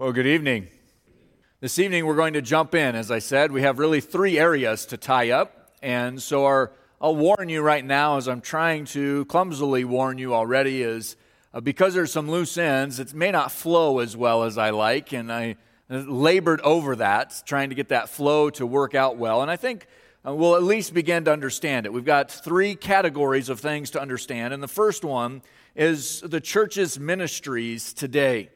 Well, good evening. This evening we're going to jump in. As I said, we have really three areas to tie up. And so our, I'll warn you right now, as I'm trying to clumsily warn you already, is uh, because there's some loose ends, it may not flow as well as I like. And I labored over that, trying to get that flow to work out well. And I think uh, we'll at least begin to understand it. We've got three categories of things to understand. And the first one is the church's ministries today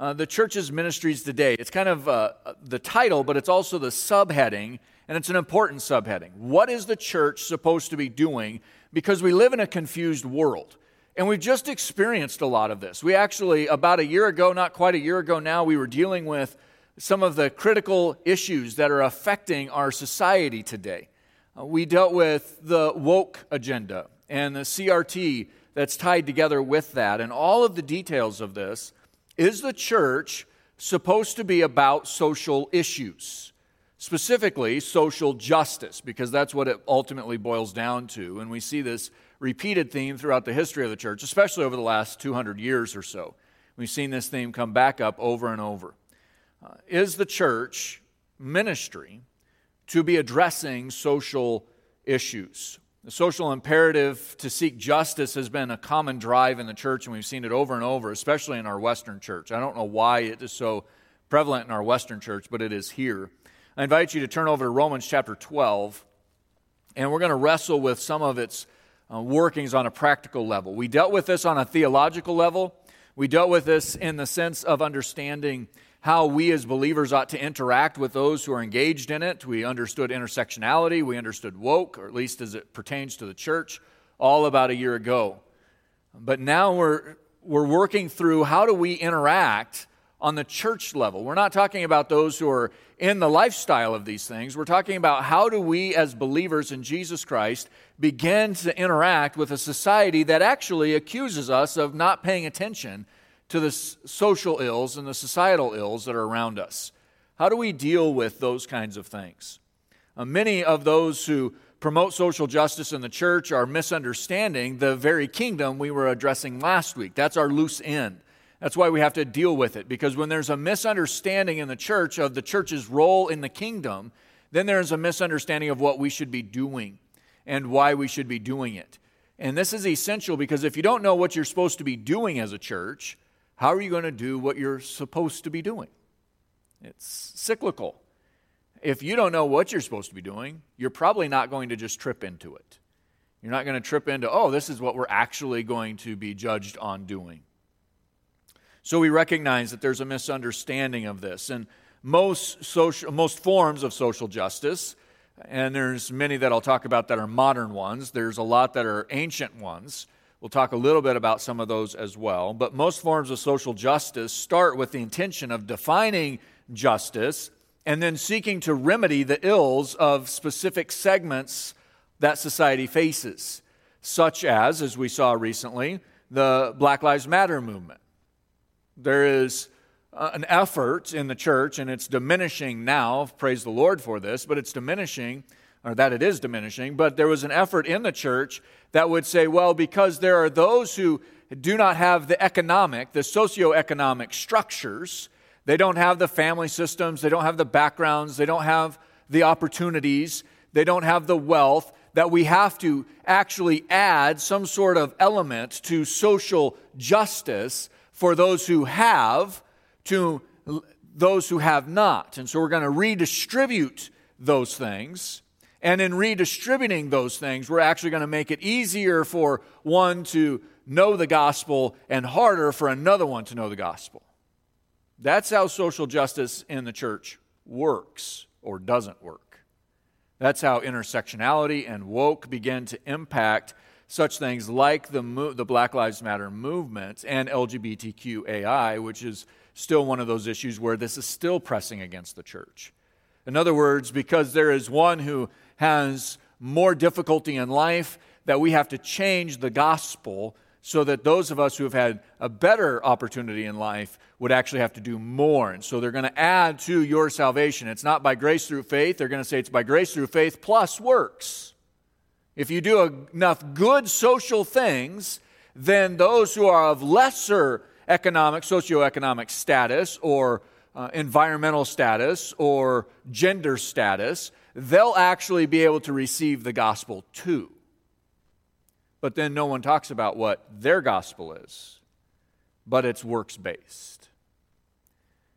uh, the church's ministries today. It's kind of uh, the title, but it's also the subheading, and it's an important subheading. What is the church supposed to be doing? Because we live in a confused world. And we've just experienced a lot of this. We actually, about a year ago, not quite a year ago now, we were dealing with some of the critical issues that are affecting our society today. Uh, we dealt with the woke agenda and the CRT that's tied together with that, and all of the details of this. Is the church supposed to be about social issues? Specifically, social justice, because that's what it ultimately boils down to. And we see this repeated theme throughout the history of the church, especially over the last 200 years or so. We've seen this theme come back up over and over. Uh, is the church ministry to be addressing social issues? The social imperative to seek justice has been a common drive in the church, and we've seen it over and over, especially in our Western church. I don't know why it is so prevalent in our Western church, but it is here. I invite you to turn over to Romans chapter 12, and we're going to wrestle with some of its uh, workings on a practical level. We dealt with this on a theological level, we dealt with this in the sense of understanding how we as believers ought to interact with those who are engaged in it. We understood intersectionality, we understood woke, or at least as it pertains to the church, all about a year ago. But now we're, we're working through how do we interact on the church level. We're not talking about those who are in the lifestyle of these things. We're talking about how do we, as believers in Jesus Christ, begin to interact with a society that actually accuses us of not paying attention to the social ills and the societal ills that are around us. How do we deal with those kinds of things? Uh, many of those who promote social justice in the church are misunderstanding the very kingdom we were addressing last week. That's our loose end. That's why we have to deal with it, because when there's a misunderstanding in the church of the church's role in the kingdom, then there's a misunderstanding of what we should be doing and why we should be doing it. And this is essential because if you don't know what you're supposed to be doing as a church, how are you going to do what you're supposed to be doing? It's cyclical. If you don't know what you're supposed to be doing, you're probably not going to just trip into it. You're not going to trip into, oh, this is what we're actually going to be judged on doing. So we recognize that there's a misunderstanding of this. And most, social, most forms of social justice, and there's many that I'll talk about that are modern ones, there's a lot that are ancient ones. We'll talk a little bit about some of those as well. But most forms of social justice start with the intention of defining justice and then seeking to remedy the ills of specific segments that society faces, such as, as we saw recently, the Black Lives Matter movement. There is uh, an effort in the church, and it's diminishing now, praise the Lord for this, but it's diminishing or that it is diminishing, but there was an effort in the church that would say, well, because there are those who do not have the economic, the socioeconomic structures, they don't have the family systems, they don't have the backgrounds, they don't have the opportunities, they don't have the wealth, that we have to actually add some sort of element to social justice for those who have to those who have not. And so we're going to redistribute those things and in redistributing those things, we're actually going to make it easier for one to know the gospel and harder for another one to know the gospel. That's how social justice in the church works or doesn't work. That's how intersectionality and woke begin to impact such things like the, the Black Lives Matter movement and LGBTQAI, which is still one of those issues where this is still pressing against the church. In other words, because there is one who has more difficulty in life, that we have to change the gospel so that those of us who have had a better opportunity in life would actually have to do more. And so they're going to add to your salvation. It's not by grace through faith. They're going to say it's by grace through faith plus works. If you do enough good social things, then those who are of lesser economic, socioeconomic status or uh, environmental status or gender status, they'll actually be able to receive the gospel too. But then no one talks about what their gospel is, but it's works based.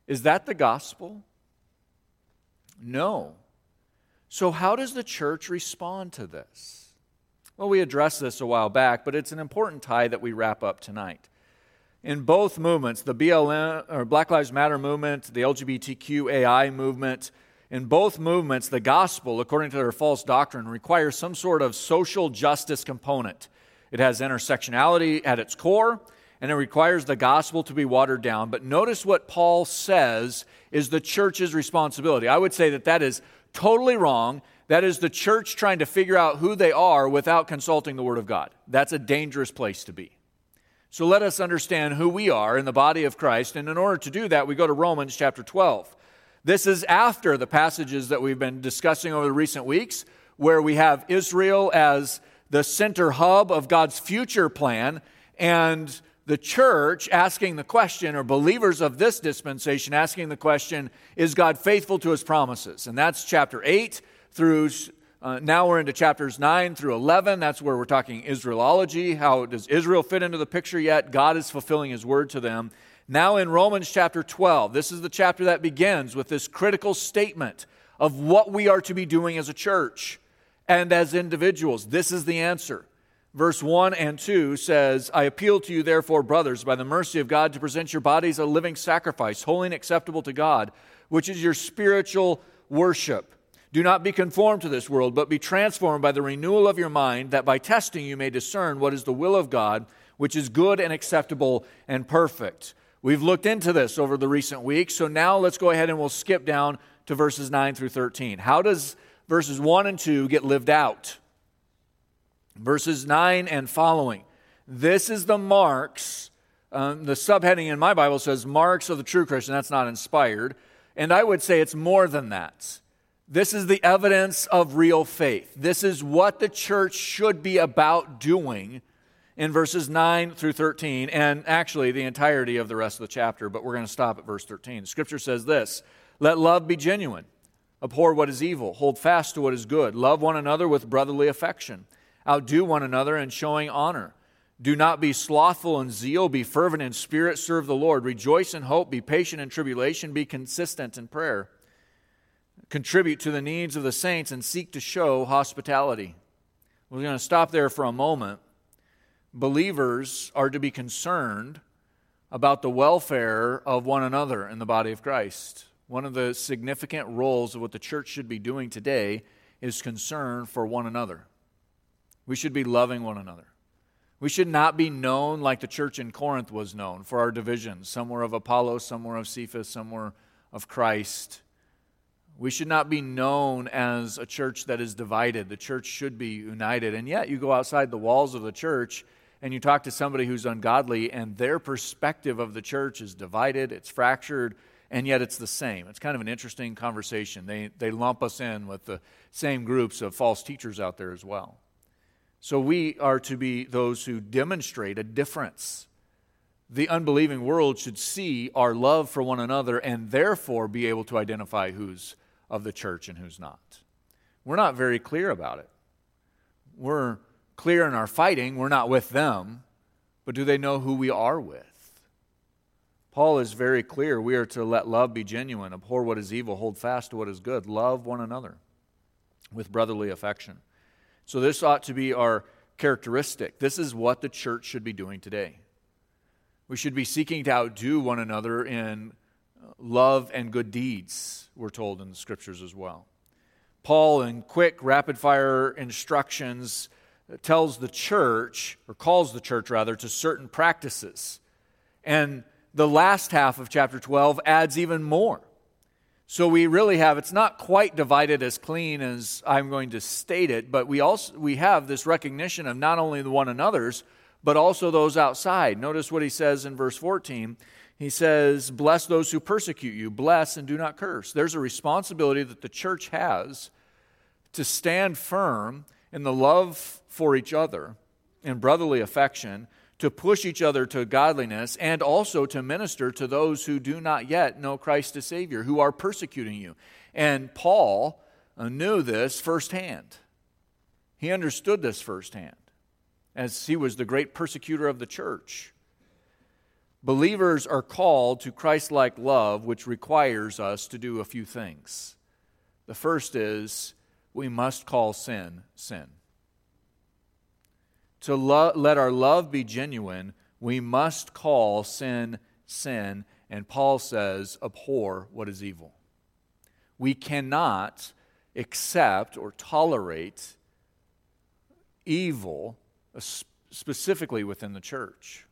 Is that the gospel? No. So, how does the church respond to this? Well, we addressed this a while back, but it's an important tie that we wrap up tonight. In both movements, the BLM or Black Lives Matter movement, the LGBTQAI movement, in both movements, the gospel, according to their false doctrine, requires some sort of social justice component. It has intersectionality at its core, and it requires the gospel to be watered down. But notice what Paul says is the church's responsibility. I would say that that is totally wrong. That is the church trying to figure out who they are without consulting the Word of God. That's a dangerous place to be. So let us understand who we are in the body of Christ. And in order to do that, we go to Romans chapter 12. This is after the passages that we've been discussing over the recent weeks, where we have Israel as the center hub of God's future plan, and the church asking the question, or believers of this dispensation asking the question, is God faithful to his promises? And that's chapter 8 through, uh, now we're into chapters 9 through 11. That's where we're talking Israelology. How does Israel fit into the picture yet? God is fulfilling his word to them. Now in Romans chapter 12, this is the chapter that begins with this critical statement of what we are to be doing as a church and as individuals. This is the answer verse 1 and 2 says, I appeal to you, therefore, brothers, by the mercy of God, to present your bodies a living sacrifice, holy and acceptable to God, which is your spiritual worship. Do not be conformed to this world, but be transformed by the renewal of your mind, that by testing you may discern what is the will of God, which is good and acceptable and perfect. We've looked into this over the recent weeks, so now let's go ahead and we'll skip down to verses 9 through 13. How does verses 1 and 2 get lived out? verses 9 and following. This is the marks. Um, the subheading in my Bible says marks of the true Christian. That's not inspired. And I would say it's more than that. This is the evidence of real faith. This is what the church should be about doing in verses 9 through 13, and actually the entirety of the rest of the chapter, but we're going to stop at verse 13. Scripture says this Let love be genuine, abhor what is evil, hold fast to what is good, love one another with brotherly affection. Outdo one another in showing honor. Do not be slothful in zeal, be fervent in spirit, serve the Lord. Rejoice in hope, be patient in tribulation, be consistent in prayer. Contribute to the needs of the saints and seek to show hospitality. We're going to stop there for a moment. Believers are to be concerned about the welfare of one another in the body of Christ. One of the significant roles of what the church should be doing today is concern for one another. We should be loving one another. We should not be known like the church in Corinth was known for our divisions. Some were of Apollo, some were of Cephas, some were of Christ. We should not be known as a church that is divided. The church should be united. And yet, you go outside the walls of the church and you talk to somebody who's ungodly, and their perspective of the church is divided, it's fractured, and yet it's the same. It's kind of an interesting conversation. They, they lump us in with the same groups of false teachers out there as well. So we are to be those who demonstrate a difference. The unbelieving world should see our love for one another and therefore be able to identify who's of the church and who's not. We're not very clear about it. We're clear in our fighting, we're not with them, but do they know who we are with? Paul is very clear. We are to let love be genuine, abhor what is evil, hold fast to what is good, love one another with brotherly affection. So, this ought to be our characteristic. This is what the church should be doing today. We should be seeking to outdo one another in uh, love and good deeds, we're told in the scriptures as well. Paul, in quick, rapid fire instructions, tells the church, or calls the church rather, to certain practices. And the last half of chapter 12 adds even more. So we really have it's not quite divided as clean as I'm going to state it, but we also we have this recognition of not only the one another's but also those outside. Notice what he says in verse 14. He says, "Bless those who persecute you, bless and do not curse." There's a responsibility that the church has to stand firm in the love for each other in brotherly affection to push each other to godliness and also to minister to those who do not yet know Christ as Savior, who are persecuting you. And Paul uh, knew this firsthand. He understood this firsthand as he was the great persecutor of the church. Believers are called to Christ like love, which requires us to do a few things. The first is we must call sin sin. To lo- let our love be genuine, we must call sin sin. And Paul says, abhor what is evil. We cannot accept or tolerate evil, specifically within the church.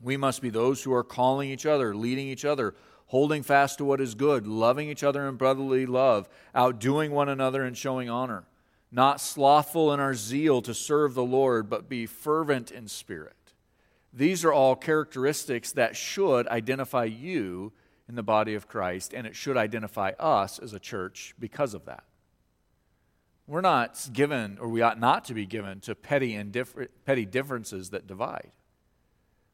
We must be those who are calling each other, leading each other, holding fast to what is good, loving each other in brotherly love, outdoing one another and showing honor, not slothful in our zeal to serve the Lord, but be fervent in spirit. These are all characteristics that should identify you in the body of Christ, and it should identify us as a church because of that. We're not given, or we ought not to be given, to petty, petty differences that divide.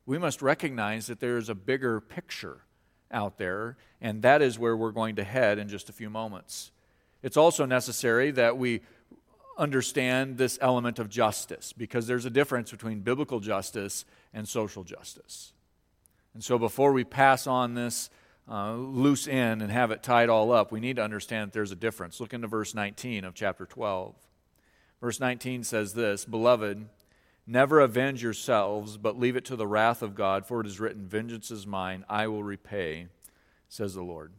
We must recognize that there is a bigger picture out there, and that is where we're going to head in just a few moments. It's also necessary that we understand this element of justice because there's a difference between biblical justice and social justice. And so before we pass on this uh, loose end and have it tied all up, we need to understand that there's a difference. Look into verse 19 of chapter 12. Verse 19 says this Beloved, never avenge yourselves, but leave it to the wrath of God, for it is written, Vengeance is mine, I will repay, says the Lord.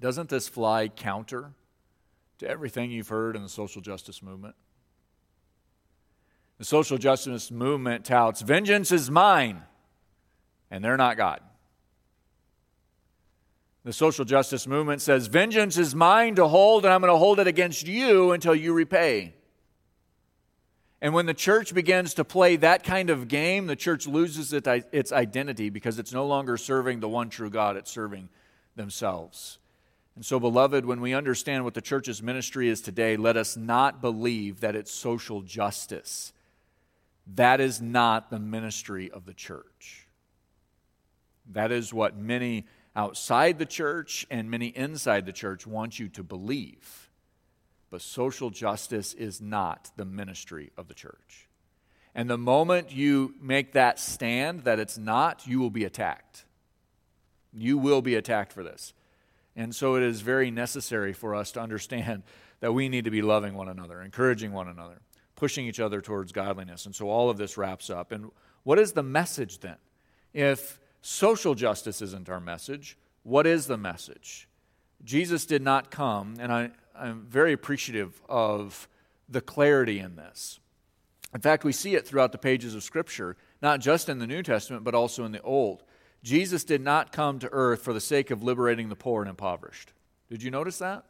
Doesn't this fly counter to everything you've heard in the social justice movement? The social justice movement touts, Vengeance is mine, and they're not God. The social justice movement says, Vengeance is mine to hold, and I'm going to hold it against you until you repay. And when the church begins to play that kind of game, the church loses its identity because it's no longer serving the one true God, it's serving themselves. And so, beloved, when we understand what the church's ministry is today, let us not believe that it's social justice. That is not the ministry of the church. That is what many outside the church and many inside the church want you to believe. But social justice is not the ministry of the church. And the moment you make that stand that it's not, you will be attacked. You will be attacked for this. And so it is very necessary for us to understand that we need to be loving one another, encouraging one another, pushing each other towards godliness. And so all of this wraps up. And what is the message then? If Social justice isn't our message. What is the message? Jesus did not come, and I, I'm very appreciative of the clarity in this. In fact, we see it throughout the pages of Scripture, not just in the New Testament, but also in the Old. Jesus did not come to earth for the sake of liberating the poor and impoverished. Did you notice that?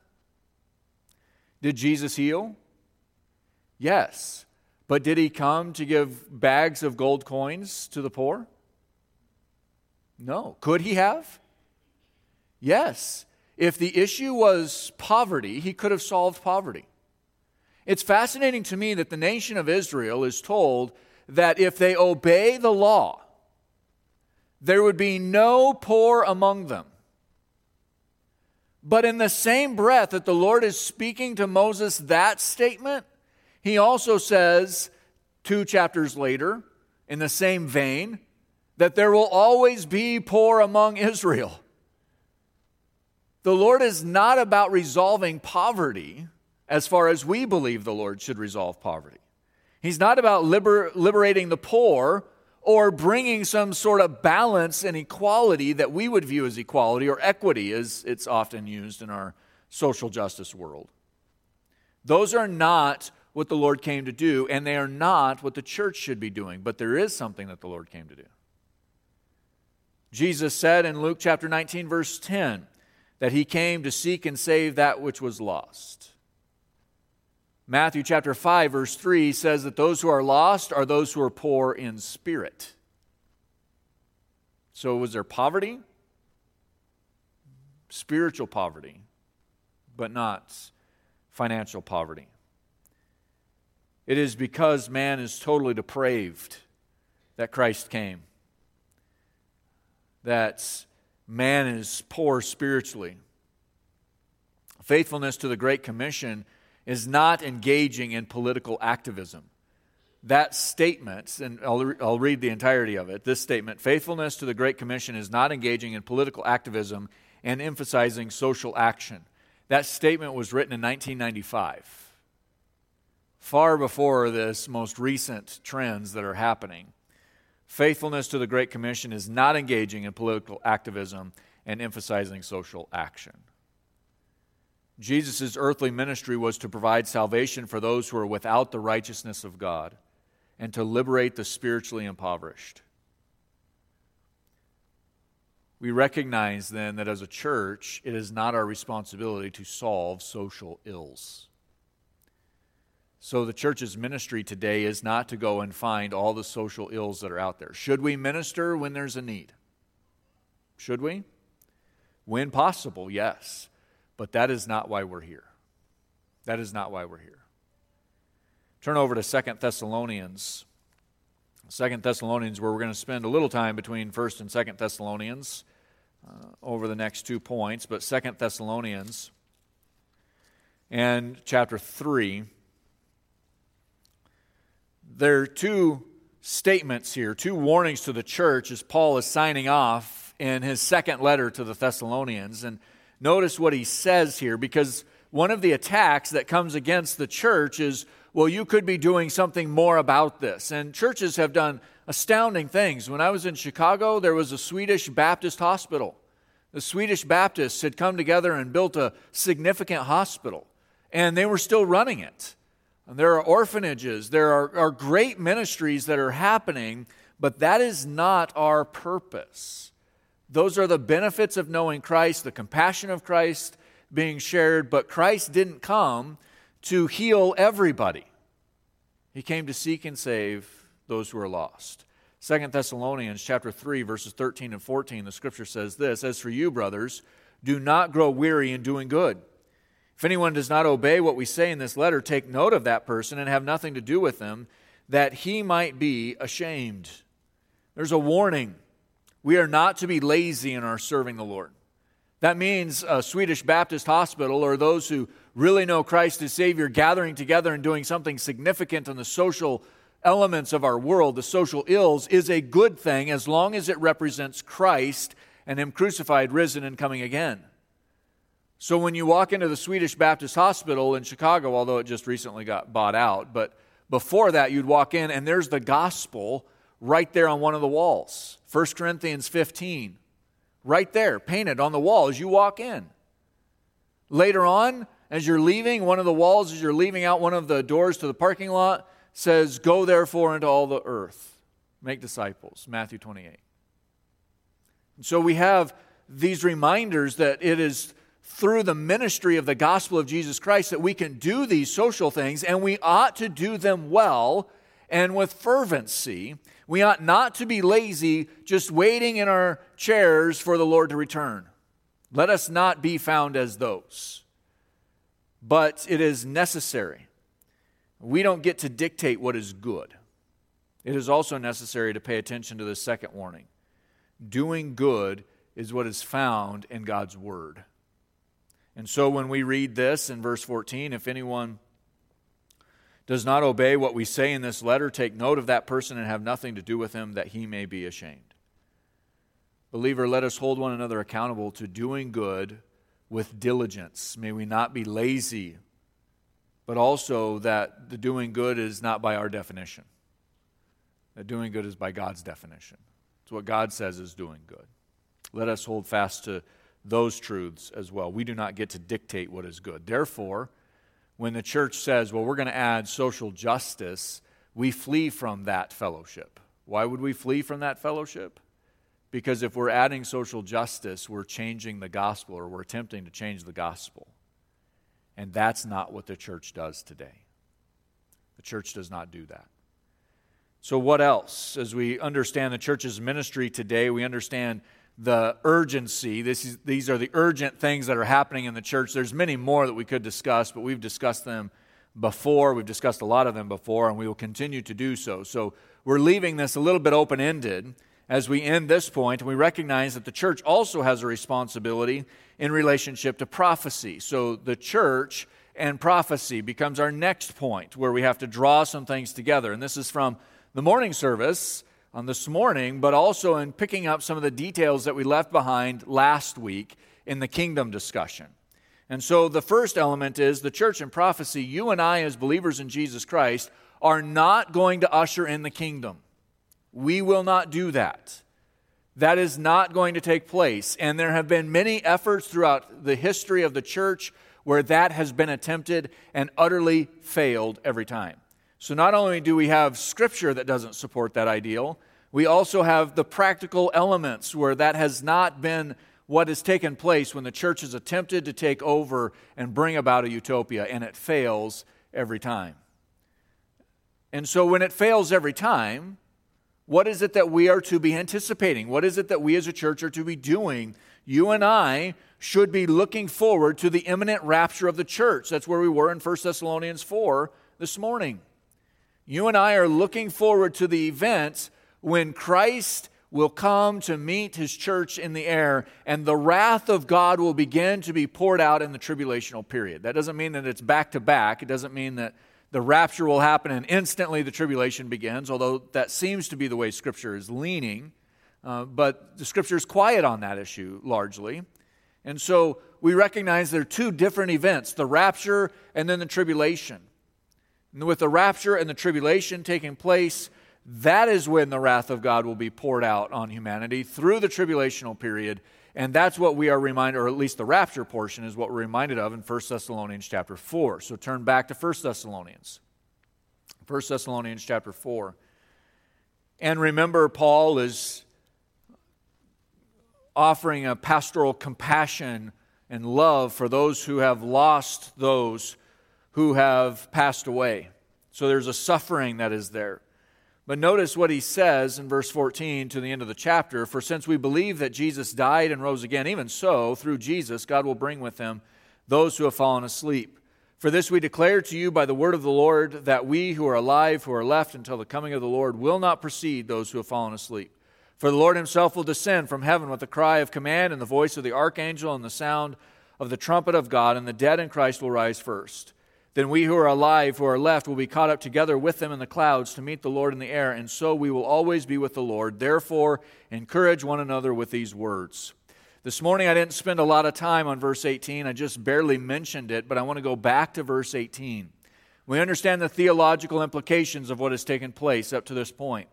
Did Jesus heal? Yes. But did he come to give bags of gold coins to the poor? No. Could he have? Yes. If the issue was poverty, he could have solved poverty. It's fascinating to me that the nation of Israel is told that if they obey the law, there would be no poor among them. But in the same breath that the Lord is speaking to Moses that statement, he also says, two chapters later, in the same vein, that there will always be poor among Israel. The Lord is not about resolving poverty as far as we believe the Lord should resolve poverty. He's not about liber- liberating the poor or bringing some sort of balance and equality that we would view as equality or equity, as it's often used in our social justice world. Those are not what the Lord came to do, and they are not what the church should be doing, but there is something that the Lord came to do. Jesus said in Luke chapter 19, verse 10, that he came to seek and save that which was lost. Matthew chapter 5, verse 3 says that those who are lost are those who are poor in spirit. So, was there poverty? Spiritual poverty, but not financial poverty. It is because man is totally depraved that Christ came. That man is poor spiritually. Faithfulness to the Great Commission is not engaging in political activism. That statement, and I'll, I'll read the entirety of it this statement faithfulness to the Great Commission is not engaging in political activism and emphasizing social action. That statement was written in 1995, far before this most recent trends that are happening. Faithfulness to the Great Commission is not engaging in political activism and emphasizing social action. Jesus' earthly ministry was to provide salvation for those who are without the righteousness of God and to liberate the spiritually impoverished. We recognize then that as a church, it is not our responsibility to solve social ills. So, the church's ministry today is not to go and find all the social ills that are out there. Should we minister when there's a need? Should we? When possible, yes. But that is not why we're here. That is not why we're here. Turn over to Second Thessalonians. Second Thessalonians, where we're going to spend a little time between First and Second Thessalonians uh, over the next two points, but Second Thessalonians and chapter 3. There are two statements here, two warnings to the church as Paul is signing off in his second letter to the Thessalonians. And notice what he says here, because one of the attacks that comes against the church is well, you could be doing something more about this. And churches have done astounding things. When I was in Chicago, there was a Swedish Baptist hospital. The Swedish Baptists had come together and built a significant hospital, and they were still running it. And there are orphanages, there are, are great ministries that are happening, but that is not our purpose. Those are the benefits of knowing Christ, the compassion of Christ being shared, but Christ didn't come to heal everybody. He came to seek and save those who are lost. Second Thessalonians chapter 3 verses 13 and 14 the scripture says this as for you brothers do not grow weary in doing good if anyone does not obey what we say in this letter take note of that person and have nothing to do with them that he might be ashamed. There's a warning. We are not to be lazy in our serving the Lord. That means a Swedish Baptist hospital or those who really know Christ as Savior gathering together and doing something significant in the social elements of our world, the social ills, is a good thing as long as it represents Christ and Him crucified, risen, and coming again. So when you walk into the Swedish Baptist Hospital in Chicago, although it just recently got bought out, but before that, you'd walk in and there's the gospel right there on one of the walls. 1 Corinthians 15 right there, painted on the wall as you walk in. Later on, as you're leaving, one of the walls, as you're leaving out one of the doors to the parking lot, says, Go therefore into all the earth, make disciples. Matthew 28. And so we have these reminders that it is through the ministry of the gospel of Jesus Christ that we can do these social things, and we ought to do them well and with fervency we ought not to be lazy, just waiting in our chairs for the Lord to return. Let us not be found as those. But it is necessary. We don't get to dictate what is good. It is also necessary to pay attention to the second warning. Doing good is what is found in God's Word. And so when we read this in verse 14, if anyone does not obey what we say in this letter, take note of that person and have nothing to do with him, that he may be ashamed. Believer, let us hold one another accountable to doing good with diligence. May we not be lazy, but also that the doing good is not by our definition. That doing good is by God's definition. It's what God says is doing good. Let us hold fast to those truths as well. We do not get to dictate what is good. Therefore, when the church says, well, we're going to add social justice, we flee from that fellowship. Why would we flee from that fellowship? Because if we're adding social justice, we're changing the gospel or we're attempting to change the gospel. And that's not what the church does today. The church does not do that. So, what else? As we understand the church's ministry today, we understand the urgency. This is, these are the urgent things that are happening in the church. There's many more that we could discuss, but we've discussed them before. We've discussed a lot of them before, and we will continue to do so. So we're leaving this a little bit open ended as we end this point, and we recognize that the church also has a responsibility in relationship to prophecy. So the church and prophecy becomes our next point where we have to draw some things together. And this is from the morning service on this morning, but also in picking up some of the details that we left behind last week in the kingdom discussion. And so the first element is the church and prophecy. You and I, as believers in Jesus Christ, are not going to usher in the kingdom. We will not do that. That is not going to take place. And there have been many efforts throughout the history of the church where that has been attempted and utterly failed every time. So not only do we have scripture that doesn't support that ideal, we also have the practical elements where that has not been what has taken place when the church has attempted to take over and bring about a utopia, and it fails every time. And so when it fails every time, what is it that we are to be anticipating? What is it that we as a church are to be doing? You and I should be looking forward to the imminent rapture of the church. That's where we were in 1 Thessalonians 4 this morning. You and I are looking forward to the event when Christ will come to meet his church in the air, and the wrath of God will begin to be poured out in the tribulational period. That doesn't mean that it's back to back. It doesn't mean that the rapture will happen and instantly the tribulation begins, although that seems to be the way Scripture is leaning. Uh, but the Scripture is quiet on that issue largely. And so we recognize there are two different events the rapture and then the tribulation. And with the rapture and the tribulation taking place, that is when the wrath of God will be poured out on humanity through the tribulational period. And that's what we are reminded, or at least the rapture portion is what we're reminded of in 1 Thessalonians chapter 4. So turn back to 1 Thessalonians. 1 Thessalonians chapter 4. And remember, Paul is offering a pastoral compassion and love for those who have lost those who have passed away. So there's a suffering that is there. But notice what he says in verse 14 to the end of the chapter For since we believe that Jesus died and rose again, even so, through Jesus, God will bring with him those who have fallen asleep. For this we declare to you by the word of the Lord that we who are alive, who are left until the coming of the Lord, will not precede those who have fallen asleep. For the Lord himself will descend from heaven with a cry of command and the voice of the archangel and the sound of the trumpet of God, and the dead in Christ will rise first. Then we who are alive, who are left, will be caught up together with them in the clouds to meet the Lord in the air, and so we will always be with the Lord. Therefore, encourage one another with these words. This morning I didn't spend a lot of time on verse 18. I just barely mentioned it, but I want to go back to verse 18. We understand the theological implications of what has taken place up to this point.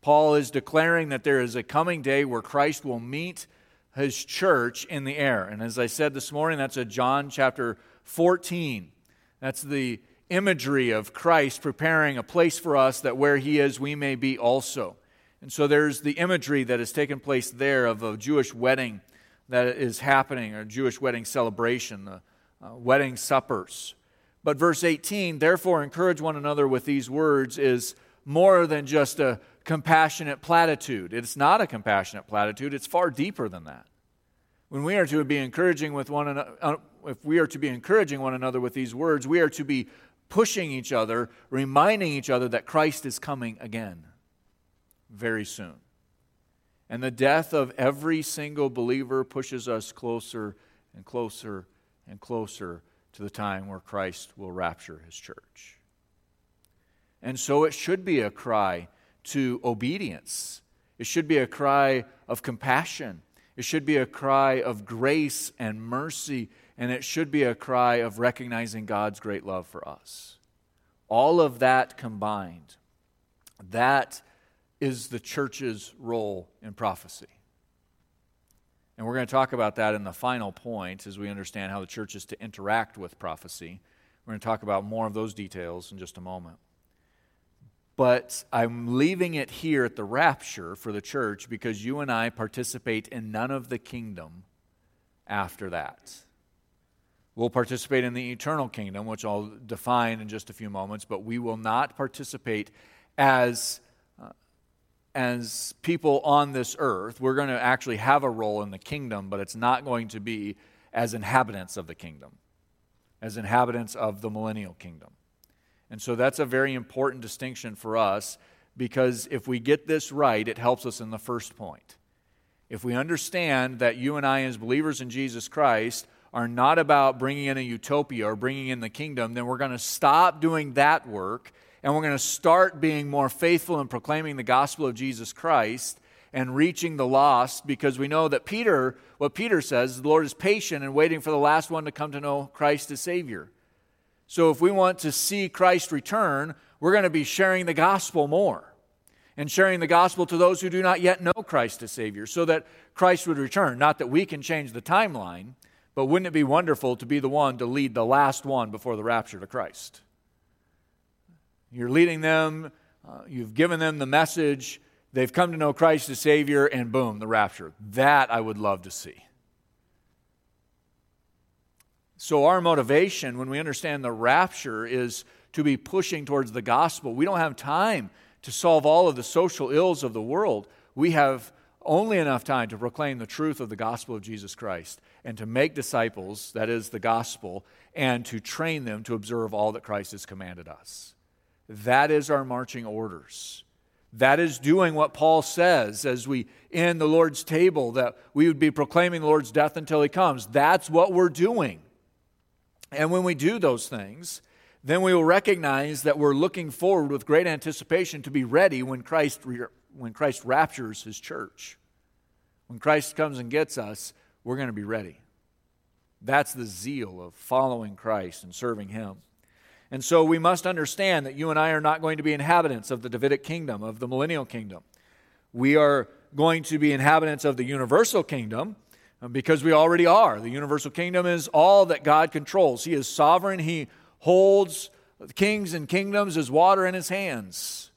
Paul is declaring that there is a coming day where Christ will meet his church in the air. And as I said this morning, that's a John chapter 14. That's the imagery of Christ preparing a place for us that where he is, we may be also. And so there's the imagery that has taken place there of a Jewish wedding that is happening, or Jewish wedding celebration, the uh, wedding suppers. But verse 18, therefore encourage one another with these words, is more than just a compassionate platitude. It's not a compassionate platitude, it's far deeper than that. When we are to be encouraging with one another, uh, if we are to be encouraging one another with these words, we are to be pushing each other, reminding each other that Christ is coming again very soon. And the death of every single believer pushes us closer and closer and closer to the time where Christ will rapture his church. And so it should be a cry to obedience. It should be a cry of compassion. It should be a cry of grace and mercy and it should be a cry of recognizing God's great love for us. All of that combined, that is the church's role in prophecy. And we're going to talk about that in the final point as we understand how the church is to interact with prophecy. We're going to talk about more of those details in just a moment. But I'm leaving it here at the rapture for the church because you and I participate in none of the kingdom after that. We'll participate in the eternal kingdom, which I'll define in just a few moments, but we will not participate as, uh, as people on this earth. We're going to actually have a role in the kingdom, but it's not going to be as inhabitants of the kingdom, as inhabitants of the millennial kingdom. And so that's a very important distinction for us because if we get this right, it helps us in the first point. If we understand that you and I, as believers in Jesus Christ, are not about bringing in a utopia or bringing in the kingdom, then we're going to stop doing that work and we're going to start being more faithful in proclaiming the gospel of Jesus Christ and reaching the lost because we know that Peter, what Peter says, the Lord is patient and waiting for the last one to come to know Christ as Savior. So if we want to see Christ return, we're going to be sharing the gospel more and sharing the gospel to those who do not yet know Christ as Savior so that Christ would return. Not that we can change the timeline, but wouldn't it be wonderful to be the one to lead the last one before the rapture to Christ? You're leading them, uh, you've given them the message, they've come to know Christ as Savior, and boom, the rapture. That I would love to see. So, our motivation when we understand the rapture is to be pushing towards the gospel. We don't have time to solve all of the social ills of the world. We have only enough time to proclaim the truth of the gospel of Jesus Christ and to make disciples, that is the gospel, and to train them to observe all that Christ has commanded us. That is our marching orders. That is doing what Paul says as we end the Lord's table, that we would be proclaiming the Lord's death until he comes. That's what we're doing. And when we do those things, then we will recognize that we're looking forward with great anticipation to be ready when Christ, when Christ raptures his church. When Christ comes and gets us, we're going to be ready. That's the zeal of following Christ and serving him. And so we must understand that you and I are not going to be inhabitants of the Davidic kingdom, of the millennial kingdom. We are going to be inhabitants of the universal kingdom because we already are. The universal kingdom is all that God controls. He is sovereign. He holds kings and kingdoms as water in his hands.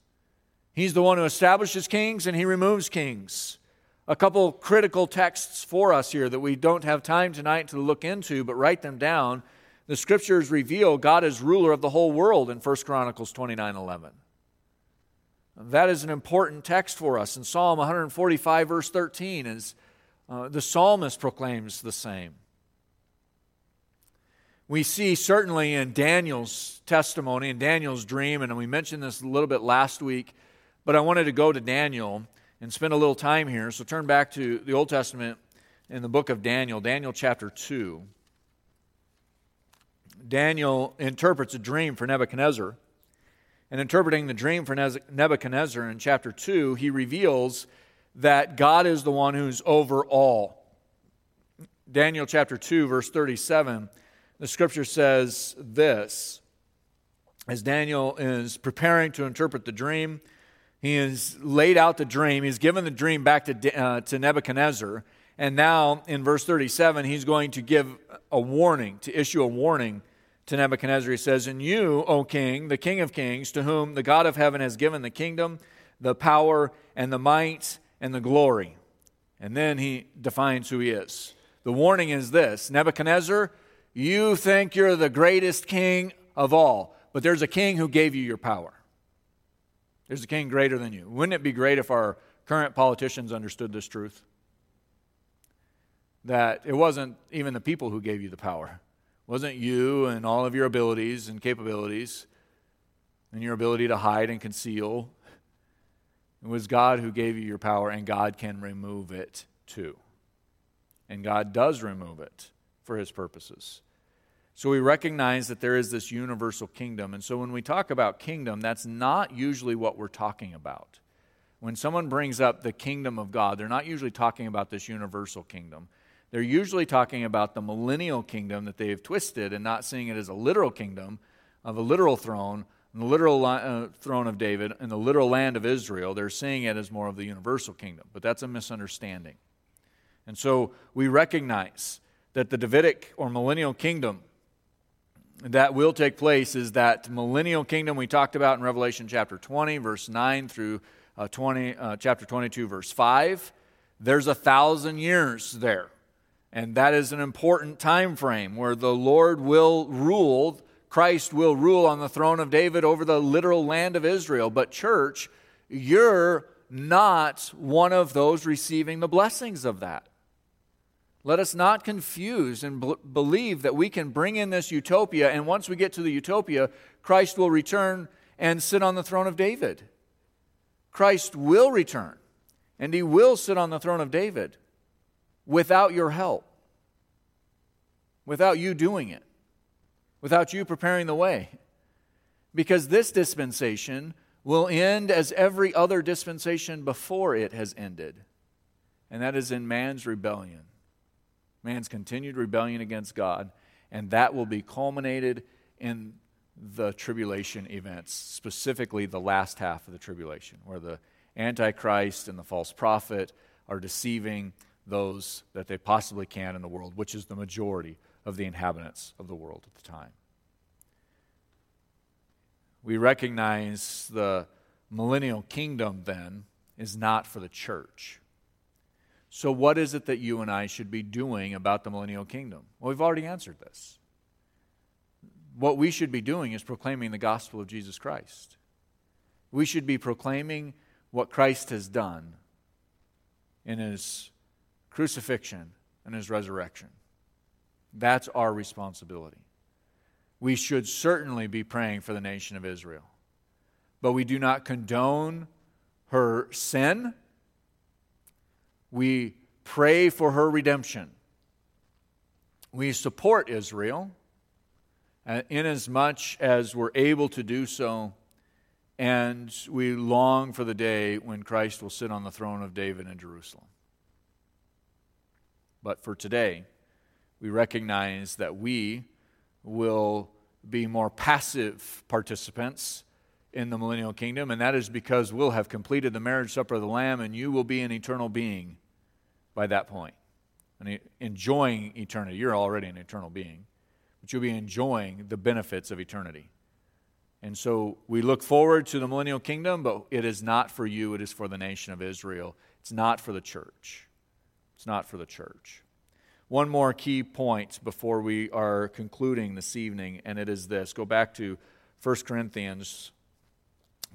He's the one who establishes kings and he removes kings. A couple critical texts for us here that we don't have time tonight to look into, but write them down. The scriptures reveal God is ruler of the whole world in 1 Chronicles 29 11. That is an important text for us. In Psalm 145, verse 13, is uh, the psalmist proclaims the same. We see certainly in Daniel's testimony, in Daniel's dream, and we mentioned this a little bit last week, but I wanted to go to Daniel and spend a little time here. So turn back to the Old Testament in the book of Daniel, Daniel chapter 2. Daniel interprets a dream for Nebuchadnezzar. And interpreting the dream for Nebuchadnezzar in chapter 2, he reveals that God is the one who's over all. Daniel chapter 2, verse 37, the scripture says this as Daniel is preparing to interpret the dream, he has laid out the dream. He's given the dream back to, uh, to Nebuchadnezzar. And now in verse 37, he's going to give a warning, to issue a warning to Nebuchadnezzar. He says, And you, O king, the king of kings, to whom the God of heaven has given the kingdom, the power, and the might, and the glory. And then he defines who he is. The warning is this Nebuchadnezzar, you think you're the greatest king of all, but there's a king who gave you your power. There's a king greater than you. Wouldn't it be great if our current politicians understood this truth? That it wasn't even the people who gave you the power. It wasn't you and all of your abilities and capabilities and your ability to hide and conceal it was God who gave you your power, and God can remove it too. And God does remove it for his purposes. So we recognize that there is this universal kingdom. And so when we talk about kingdom, that's not usually what we're talking about. When someone brings up the kingdom of God, they're not usually talking about this universal kingdom. They're usually talking about the millennial kingdom that they've twisted and not seeing it as a literal kingdom of a literal throne, the literal uh, throne of David and the literal land of Israel, they're seeing it as more of the universal kingdom. But that's a misunderstanding. And so we recognize that the Davidic or millennial kingdom that will take place is that millennial kingdom we talked about in Revelation chapter 20, verse 9 through uh, 20, uh, chapter 22, verse 5. There's a thousand years there. And that is an important time frame where the Lord will rule Christ will rule on the throne of David over the literal land of Israel. But, church, you're not one of those receiving the blessings of that. Let us not confuse and believe that we can bring in this utopia, and once we get to the utopia, Christ will return and sit on the throne of David. Christ will return, and he will sit on the throne of David without your help, without you doing it, without you preparing the way. Because this dispensation will end as every other dispensation before it has ended, and that is in man's rebellion man's continued rebellion against God, and that will be culminated in the tribulation events, specifically the last half of the tribulation, where the Antichrist and the false prophet are deceiving those that they possibly can in the world, which is the majority of the inhabitants of the world at the time. We recognize the millennial kingdom then is not for the church. So, what is it that you and I should be doing about the millennial kingdom? Well, we've already answered this. What we should be doing is proclaiming the gospel of Jesus Christ. We should be proclaiming what Christ has done in his crucifixion and his resurrection. That's our responsibility. We should certainly be praying for the nation of Israel, but we do not condone her sin we pray for her redemption. We support Israel uh, inasmuch as we're able to do so, and we long for the day when Christ will sit on the throne of David in Jerusalem. But for today, we recognize that we will be more passive participants in the millennial kingdom, and that is because we'll have completed the marriage supper of the Lamb, and you will be an eternal being by that point and enjoying eternity. You're already an eternal being, but you'll be enjoying the benefits of eternity. And so we look forward to the millennial kingdom, but it is not for you, it is for the nation of Israel. It's not for the church. It's not for the church. One more key point before we are concluding this evening, and it is this. Go back to 1 Corinthians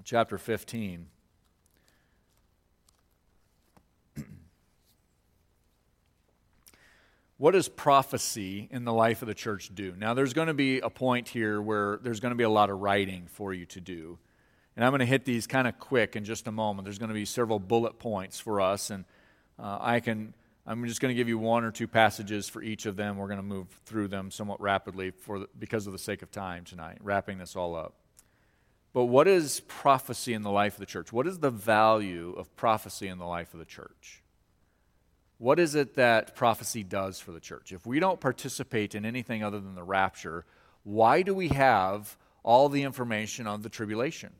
chapter 15. what does prophecy in the life of the church do? Now, there's going to be a point here where there's going to be a lot of writing for you to do. And I'm going to hit these kind of quick in just a moment. There's going to be several bullet points for us, and uh, I can. I'm just going to give you one or two passages for each of them. We're going to move through them somewhat rapidly for the, because of the sake of time tonight, wrapping this all up. But what is prophecy in the life of the church? What is the value of prophecy in the life of the church? What is it that prophecy does for the church? If we don't participate in anything other than the rapture, why do we have all the information on the tribulation?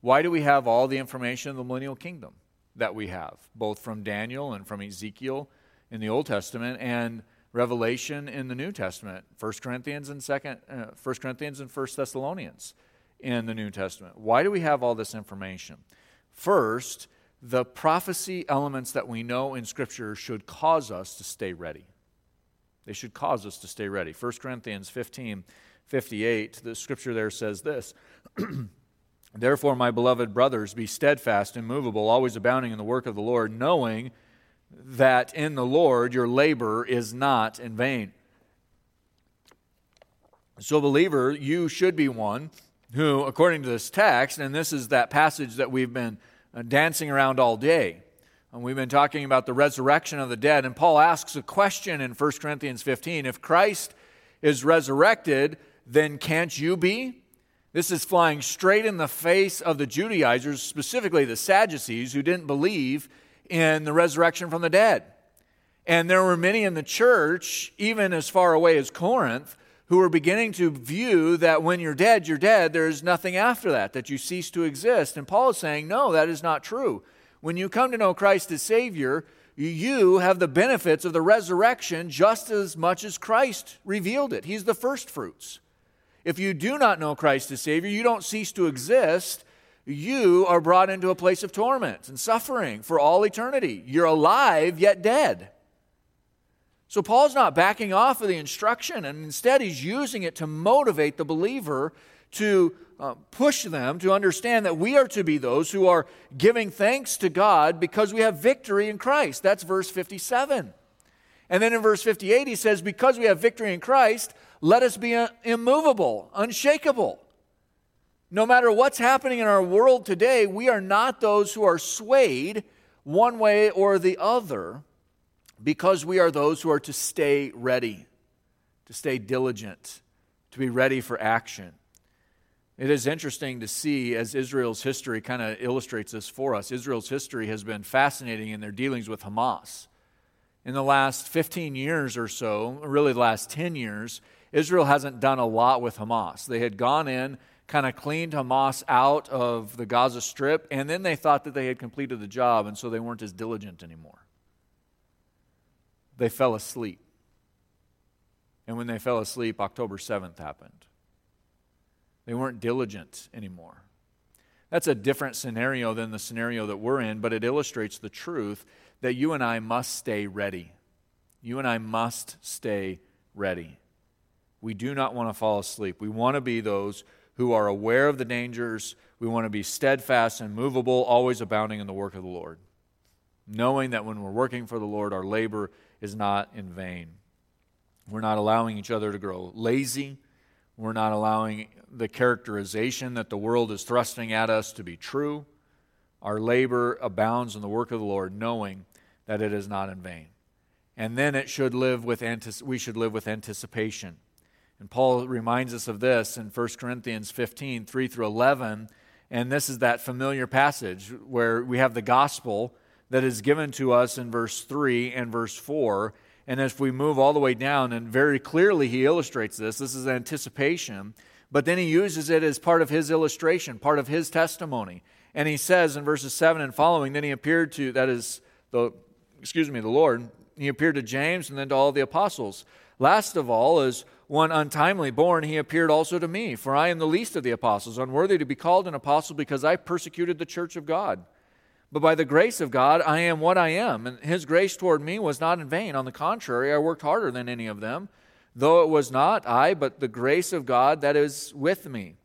Why do we have all the information of the millennial kingdom that we have, both from Daniel and from Ezekiel in the Old Testament and Revelation in the New Testament, 1 Corinthians and 2nd, uh, 1 Corinthians and 1 Thessalonians in the New Testament? Why do we have all this information? First, the prophecy elements that we know in Scripture should cause us to stay ready. They should cause us to stay ready. 1 Corinthians 15 58, the scripture there says this Therefore, my beloved brothers, be steadfast, immovable, always abounding in the work of the Lord, knowing that in the Lord your labor is not in vain. So, believer, you should be one who, according to this text, and this is that passage that we've been uh, dancing around all day. And we've been talking about the resurrection of the dead. And Paul asks a question in 1 Corinthians 15 If Christ is resurrected, then can't you be? This is flying straight in the face of the Judaizers, specifically the Sadducees, who didn't believe in the resurrection from the dead. And there were many in the church, even as far away as Corinth, who were beginning to view that when you're dead, you're dead. There's nothing after that, that you cease to exist. And Paul is saying, no, that is not true. When you come to know Christ as Savior, you have the benefits of the resurrection just as much as Christ revealed it. He's the first fruits. If you do not know Christ as Savior, you don't cease to exist. You are brought into a place of torment and suffering for all eternity. You're alive, yet dead. So Paul's not backing off of the instruction, and instead he's using it to motivate the believer to uh, push them to understand that we are to be those who are giving thanks to God because we have victory in Christ. That's verse 57. And then in verse 58, he says, Because we have victory in Christ, let us be immovable, unshakable. No matter what's happening in our world today, we are not those who are swayed one way or the other because we are those who are to stay ready, to stay diligent, to be ready for action. It is interesting to see as Israel's history kind of illustrates this for us. Israel's history has been fascinating in their dealings with Hamas. In the last 15 years or so, really the last 10 years, Israel hasn't done a lot with Hamas. They had gone in, kind of cleaned Hamas out of the Gaza Strip, and then they thought that they had completed the job, and so they weren't as diligent anymore. They fell asleep. And when they fell asleep, October 7th happened. They weren't diligent anymore. That's a different scenario than the scenario that we're in, but it illustrates the truth that you and I must stay ready. You and I must stay ready. We do not want to fall asleep. We want to be those who are aware of the dangers. We want to be steadfast and movable, always abounding in the work of the Lord, knowing that when we're working for the Lord, our labor is not in vain. We're not allowing each other to grow lazy. We're not allowing the characterization that the world is thrusting at us to be true. Our labor abounds in the work of the Lord, knowing that it is not in vain. And then it should live with we should live with anticipation. And Paul reminds us of this in 1 Corinthians 15, 3 through 11. And this is that familiar passage where we have the gospel that is given to us in verse 3 and verse 4. And if we move all the way down, and very clearly he illustrates this, this is anticipation, but then he uses it as part of his illustration, part of his testimony. And he says in verses 7 and following, then he appeared to, that is, the, excuse me, the Lord, he appeared to James and then to all the apostles. Last of all, as one untimely born, he appeared also to me, for I am the least of the apostles, unworthy to be called an apostle because I persecuted the church of God. But by the grace of God, I am what I am. And his grace toward me was not in vain. On the contrary, I worked harder than any of them, though it was not I, but the grace of God that is with me.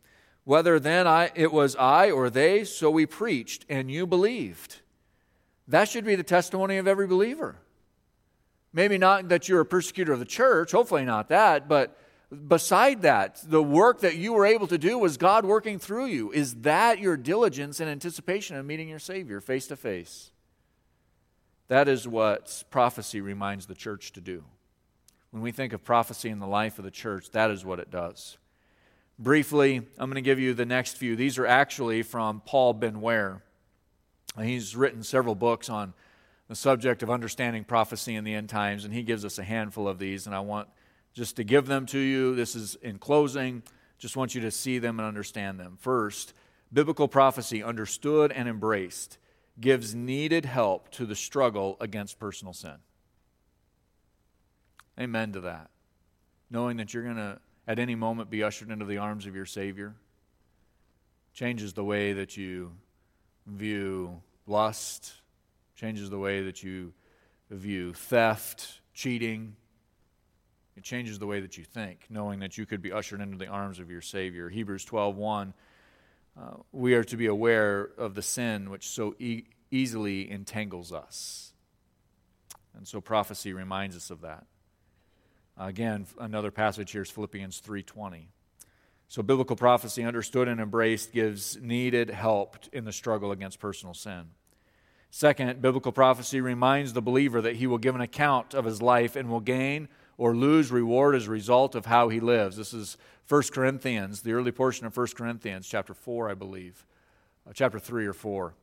Whether then I, it was I or they, so we preached, and you believed. That should be the testimony of every believer. Maybe not that you're a persecutor of the church, hopefully not that, but beside that, the work that you were able to do was God working through you. Is that your diligence and anticipation of meeting your Savior face to face? That is what prophecy reminds the church to do. When we think of prophecy in the life of the church, that is what it does. Briefly, I'm going to give you the next few. These are actually from Paul Benware. He's written several books on the subject of understanding prophecy in the end times, and he gives us a handful of these, and I want just to give them to you. This is in closing. Just want you to see them and understand them. First, biblical prophecy, understood and embraced, gives needed help to the struggle against personal sin. Amen to that. Knowing that you're going to, at any moment, be ushered into the arms of your Savior changes the way that you view lust, changes the way that you view theft, cheating, it changes the way that you think, knowing that you could be ushered into the arms of your Savior. Hebrews 12 1, uh, we are to be aware of the sin which so e- easily entangles us. And so prophecy reminds us of that. Again, another passage here is Philippians 3:20. So biblical prophecy understood and embraced gives needed help in the struggle against personal sin. Second, biblical prophecy reminds the believer that he will give an account of his life and will gain or lose reward as a result of how he lives. This is 1 Corinthians, the early portion of 1 Corinthians, chapter 4, I believe, uh, chapter 3 or 4,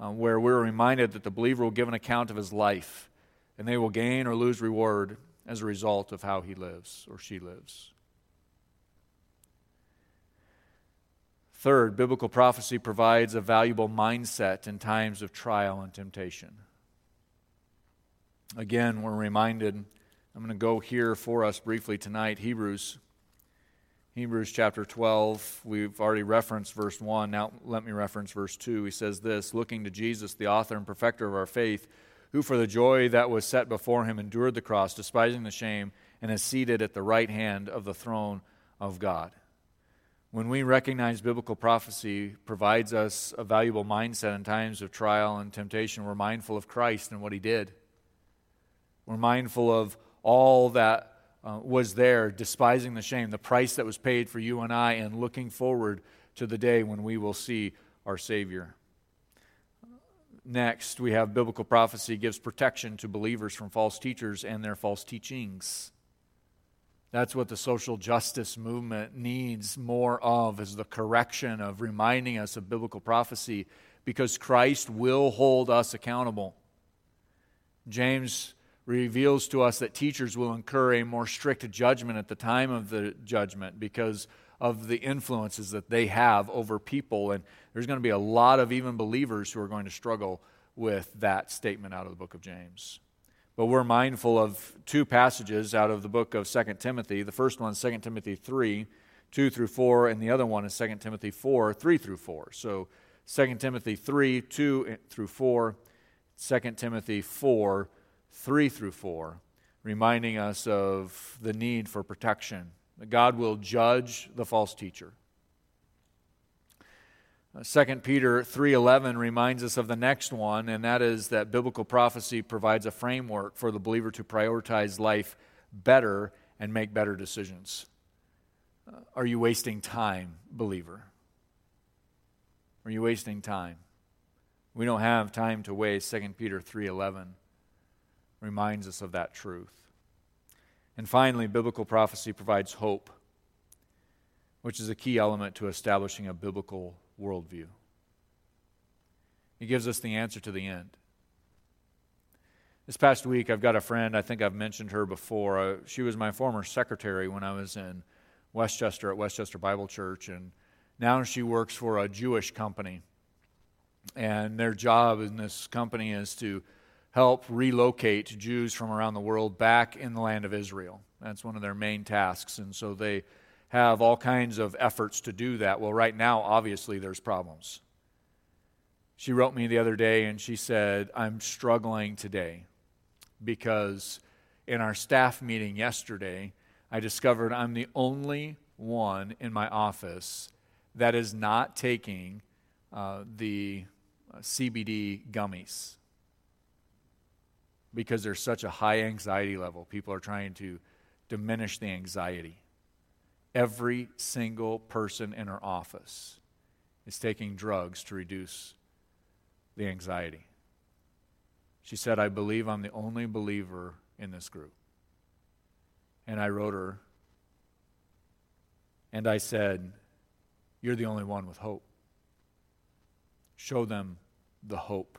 uh, where we're reminded that the believer will give an account of his life, and they will gain or lose reward as a result of how he lives or she lives. Third, biblical prophecy provides a valuable mindset in times of trial and temptation. Again, we're reminded I'm going to go here for us briefly tonight. Hebrews. Hebrews chapter 12. We've already referenced verse 1. Now let me reference verse 2. He says this Looking to Jesus, the author and perfecter of our faith, who for the joy that was set before him endured the cross, despising the shame, and is seated at the right hand of the throne of God. When we recognize biblical prophecy provides us a valuable mindset in times of trial and temptation, we're mindful of Christ and what he did We're mindful of all that uh, was there, despising the shame, the price that was paid for you and I, and looking forward to the day when we will see our Savior. Next, we have biblical prophecy gives protection to believers from false teachers and their false teachings. That's what the social justice movement needs more of is the correction of reminding us of biblical prophecy because Christ will hold us accountable. James reveals to us that teachers will incur a more strict judgment at the time of the judgment because of the influences that they have over people. And there's going to be a lot of even believers who are going to struggle with that statement out of the book of James. But we're mindful of two passages out of the book of 2 Timothy. The first one is 2 Timothy 3, 2 through 4, and the other one is 2 Timothy 4, 3 through 4. So 2 Timothy 3, 2 eh, through 4, 2 Timothy 4, 3 through 4, reminding us of the need for protection. God will judge the false teacher. 2 uh, Peter 3:11 reminds us of the next one and that is that biblical prophecy provides a framework for the believer to prioritize life better and make better decisions. Uh, are you wasting time, believer? Are you wasting time? We don't have time to waste. 2 Peter 3:11 reminds us of that truth. And finally, biblical prophecy provides hope, which is a key element to establishing a biblical worldview. He gives us the answer to the end. This past week, I've got a friend, I think I've mentioned her before. Uh, she was my former secretary when I was in Westchester at Westchester Bible Church, and now she works for a Jewish company. And their job in this company is to help relocate Jews from around the world back in the land of Israel. That's one of their main tasks. And so they have all kinds of efforts to do that. Well, right now, obviously, there's problems. She wrote me the other day and she said, I'm struggling today because in our staff meeting yesterday, I discovered I'm the only one in my office that is not taking uh, the CBD gummies because there's such a high anxiety level. People are trying to diminish the anxiety every single person in her office is taking drugs to reduce the anxiety. She said, I believe I'm the only believer in this group. And I wrote her, and I said, You're the only one with hope. Show them the hope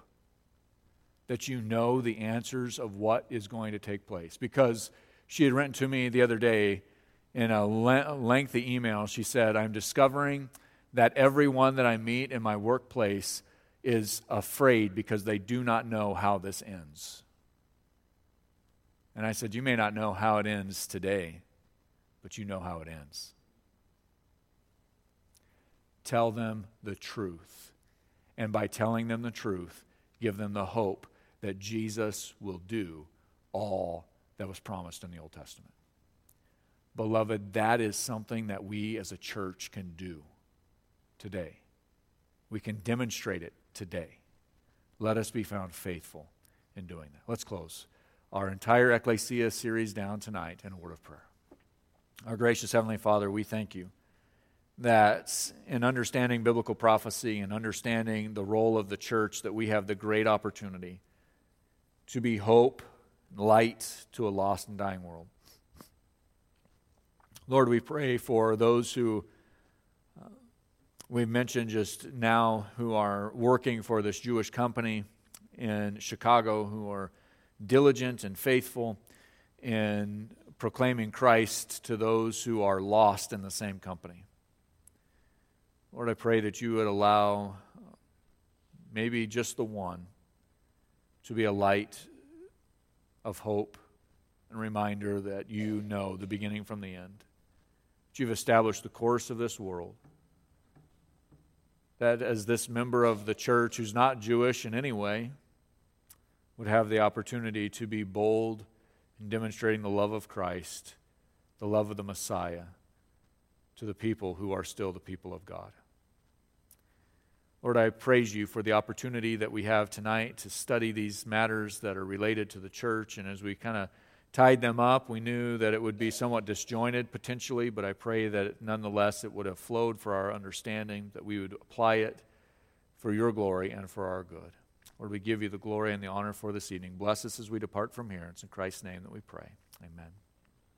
that you know the answers of what is going to take place. Because she had written to me the other day in a lengthy email, she said, I'm discovering that everyone that I meet in my workplace is afraid because they do not know how this ends. And I said, You may not know how it ends today, but you know how it ends. Tell them the truth. And by telling them the truth, give them the hope that Jesus will do all that was promised in the Old Testament. Beloved, that is something that we as a church can do today. We can demonstrate it today. Let us be found faithful in doing that. Let's close our entire Ekklesia series down tonight in a word of prayer. Our gracious Heavenly Father, we thank you that in understanding biblical prophecy and understanding the role of the church that we have the great opportunity to be hope, and light to a lost and dying world. Lord, we pray for those who uh, we mentioned just now who are working for this Jewish company in Chicago who are diligent and faithful in proclaiming Christ to those who are lost in the same company. Lord, I pray that you would allow maybe just the one to be a light of hope and reminder that you know the beginning from the end that you've established the course of this world. That as this member of the church who's not Jewish in any way would have the opportunity to be bold in demonstrating the love of Christ, the love of the Messiah to the people who are still the people of God. Lord, I praise you for the opportunity that we have tonight to study these matters that are related to the church. And as we kind of tied them up, we knew that it would be somewhat disjointed potentially, but I pray that nonetheless it would have flowed for our understanding, that we would apply it for your glory and for our good. Lord, we give you the glory and the honor for this evening. Bless us as we depart from here. It's in Christ's name that we pray. Amen.